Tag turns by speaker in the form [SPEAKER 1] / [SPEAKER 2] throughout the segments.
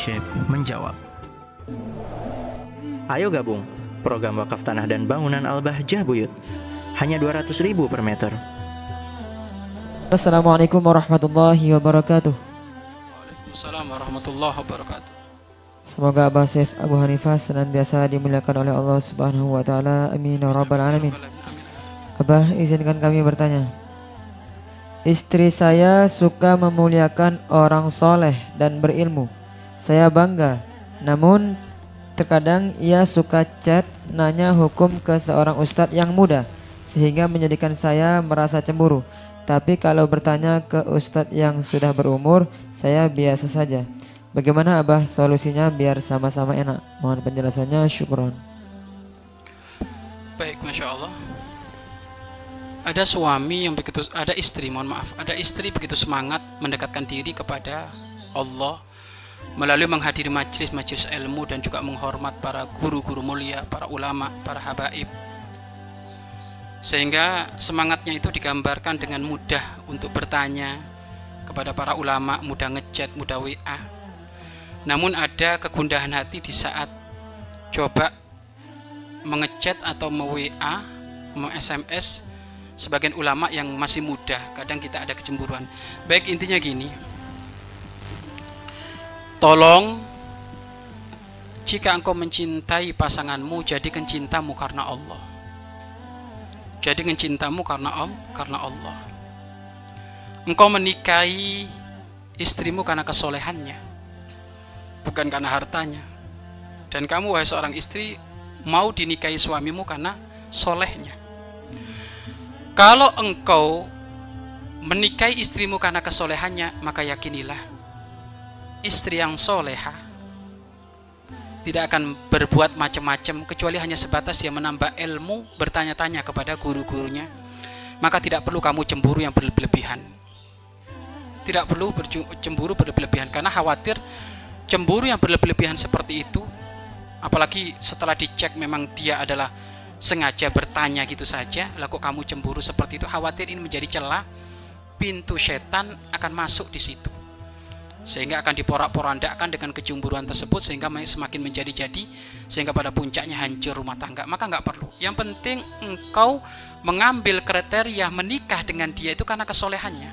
[SPEAKER 1] Syekh menjawab. Ayo gabung program wakaf tanah dan bangunan Al-Bahjah Buyut. Hanya 200 ribu per meter.
[SPEAKER 2] Assalamualaikum warahmatullahi wabarakatuh.
[SPEAKER 3] Waalaikumsalam warahmatullahi wabarakatuh.
[SPEAKER 2] Semoga Abah Saif Abu Hanifah senantiasa dimuliakan oleh Allah Subhanahu wa taala. Amin ya rabbal alamin. Abah izinkan kami bertanya. Istri saya suka memuliakan orang soleh dan berilmu. Saya bangga. Namun terkadang ia suka chat nanya hukum ke seorang ustadz yang muda sehingga menjadikan saya merasa cemburu. Tapi kalau bertanya ke ustadz yang sudah berumur, saya biasa saja. Bagaimana Abah solusinya biar sama-sama enak? Mohon penjelasannya, syukron.
[SPEAKER 3] Baik, masya Allah. Ada suami yang begitu, ada istri, mohon maaf, ada istri begitu semangat mendekatkan diri kepada Allah melalui menghadiri majelis-majelis ilmu dan juga menghormat para guru-guru mulia, para ulama, para habaib. Sehingga semangatnya itu digambarkan dengan mudah untuk bertanya kepada para ulama, mudah ngechat, mudah WA namun ada kegundahan hati di saat coba mengechat atau me-WA, me-SMS sebagian ulama yang masih muda, kadang kita ada kecemburuan. Baik intinya gini. Tolong jika engkau mencintai pasanganmu, jadikan cintamu karena Allah. Jadikan cintamu karena Allah, karena Allah. Engkau menikahi istrimu karena kesolehannya bukan karena hartanya. Dan kamu wahai seorang istri mau dinikahi suamimu karena solehnya. Kalau engkau menikahi istrimu karena kesolehannya, maka yakinilah istri yang soleha tidak akan berbuat macam-macam kecuali hanya sebatas dia menambah ilmu bertanya-tanya kepada guru-gurunya maka tidak perlu kamu cemburu yang berlebihan. Tidak perlu cemburu berlebihan karena khawatir cemburu yang berlebihan seperti itu apalagi setelah dicek memang dia adalah sengaja bertanya gitu saja lalu kamu cemburu seperti itu khawatir ini menjadi celah pintu setan akan masuk di situ sehingga akan diporak-porandakan dengan kecemburuan tersebut sehingga semakin menjadi-jadi sehingga pada puncaknya hancur rumah tangga. Maka nggak perlu. Yang penting engkau mengambil kriteria menikah dengan dia itu karena kesolehannya.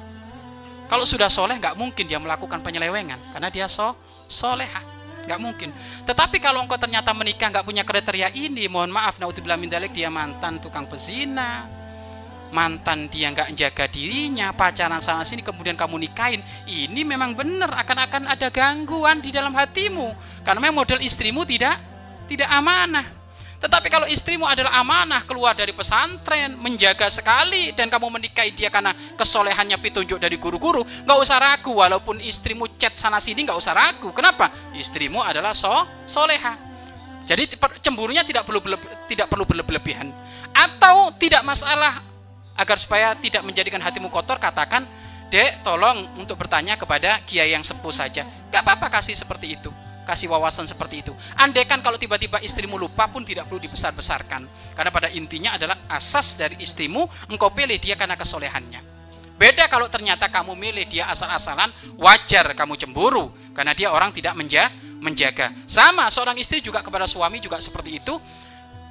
[SPEAKER 3] Kalau sudah soleh nggak mungkin dia melakukan penyelewengan karena dia so soleha nggak mungkin. Tetapi kalau engkau ternyata menikah nggak punya kriteria ini mohon maaf naudzubillah dia mantan tukang pezina mantan dia nggak jaga dirinya pacaran sana sini kemudian kamu nikahin ini memang benar akan akan ada gangguan di dalam hatimu karena memang model istrimu tidak tidak amanah tetapi kalau istrimu adalah amanah keluar dari pesantren, menjaga sekali dan kamu menikahi dia karena kesolehannya petunjuk dari guru-guru, nggak usah ragu walaupun istrimu chat sana sini nggak usah ragu. Kenapa? Istrimu adalah so soleha. Jadi cemburunya tidak perlu tidak perlu berlebihan. Atau tidak masalah agar supaya tidak menjadikan hatimu kotor katakan, "Dek, tolong untuk bertanya kepada kiai yang sepuh saja." Gak apa-apa kasih seperti itu kasih wawasan seperti itu. Andaikan kalau tiba-tiba istrimu lupa pun tidak perlu dibesar-besarkan. Karena pada intinya adalah asas dari istrimu, engkau pilih dia karena kesolehannya. Beda kalau ternyata kamu milih dia asal-asalan, wajar kamu cemburu. Karena dia orang tidak menja menjaga. Sama, seorang istri juga kepada suami juga seperti itu.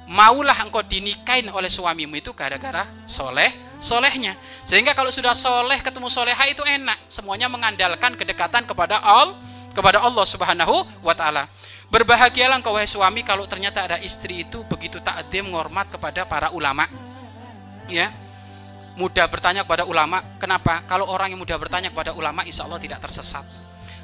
[SPEAKER 3] Maulah engkau dinikahin oleh suamimu itu gara-gara soleh, solehnya. Sehingga kalau sudah soleh ketemu soleha itu enak. Semuanya mengandalkan kedekatan kepada Allah kepada Allah Subhanahu wa taala. Berbahagialah engkau wahai suami kalau ternyata ada istri itu begitu takdim menghormat kepada para ulama. Ya. Mudah bertanya kepada ulama, kenapa? Kalau orang yang mudah bertanya kepada ulama insya Allah tidak tersesat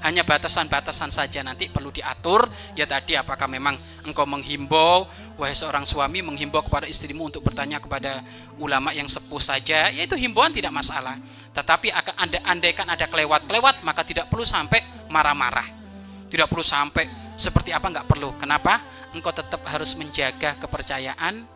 [SPEAKER 3] hanya batasan-batasan saja nanti perlu diatur ya tadi apakah memang engkau menghimbau wahai seorang suami menghimbau kepada istrimu untuk bertanya kepada ulama yang sepuh saja yaitu himbauan tidak masalah tetapi akan anda andaikan ada kelewat-kelewat maka tidak perlu sampai marah-marah tidak perlu sampai seperti apa nggak perlu kenapa engkau tetap harus menjaga kepercayaan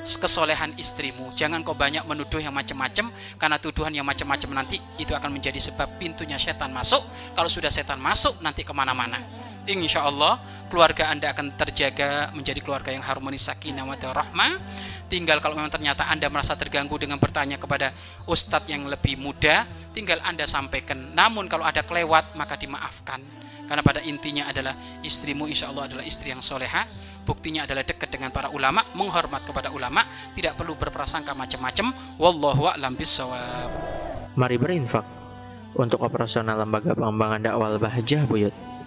[SPEAKER 3] kesolehan istrimu. Jangan kau banyak menuduh yang macam-macam karena tuduhan yang macam-macam nanti itu akan menjadi sebab pintunya setan masuk. Kalau sudah setan masuk nanti ke mana-mana. Insya Allah keluarga anda akan terjaga menjadi keluarga yang harmonis sakinah wa rahmah. Tinggal kalau memang ternyata anda merasa terganggu dengan bertanya kepada ustadz yang lebih muda, tinggal anda sampaikan. Namun kalau ada kelewat maka dimaafkan Karena pada intinya adalah istrimu insya Allah adalah istri yang soleha. Buktinya adalah dekat dengan para ulama, menghormat kepada ulama, tidak perlu berprasangka macam-macam. Wallahu a'lam.
[SPEAKER 1] Mari berinfak untuk operasional lembaga pengembangan dakwah Bahjah Buyut.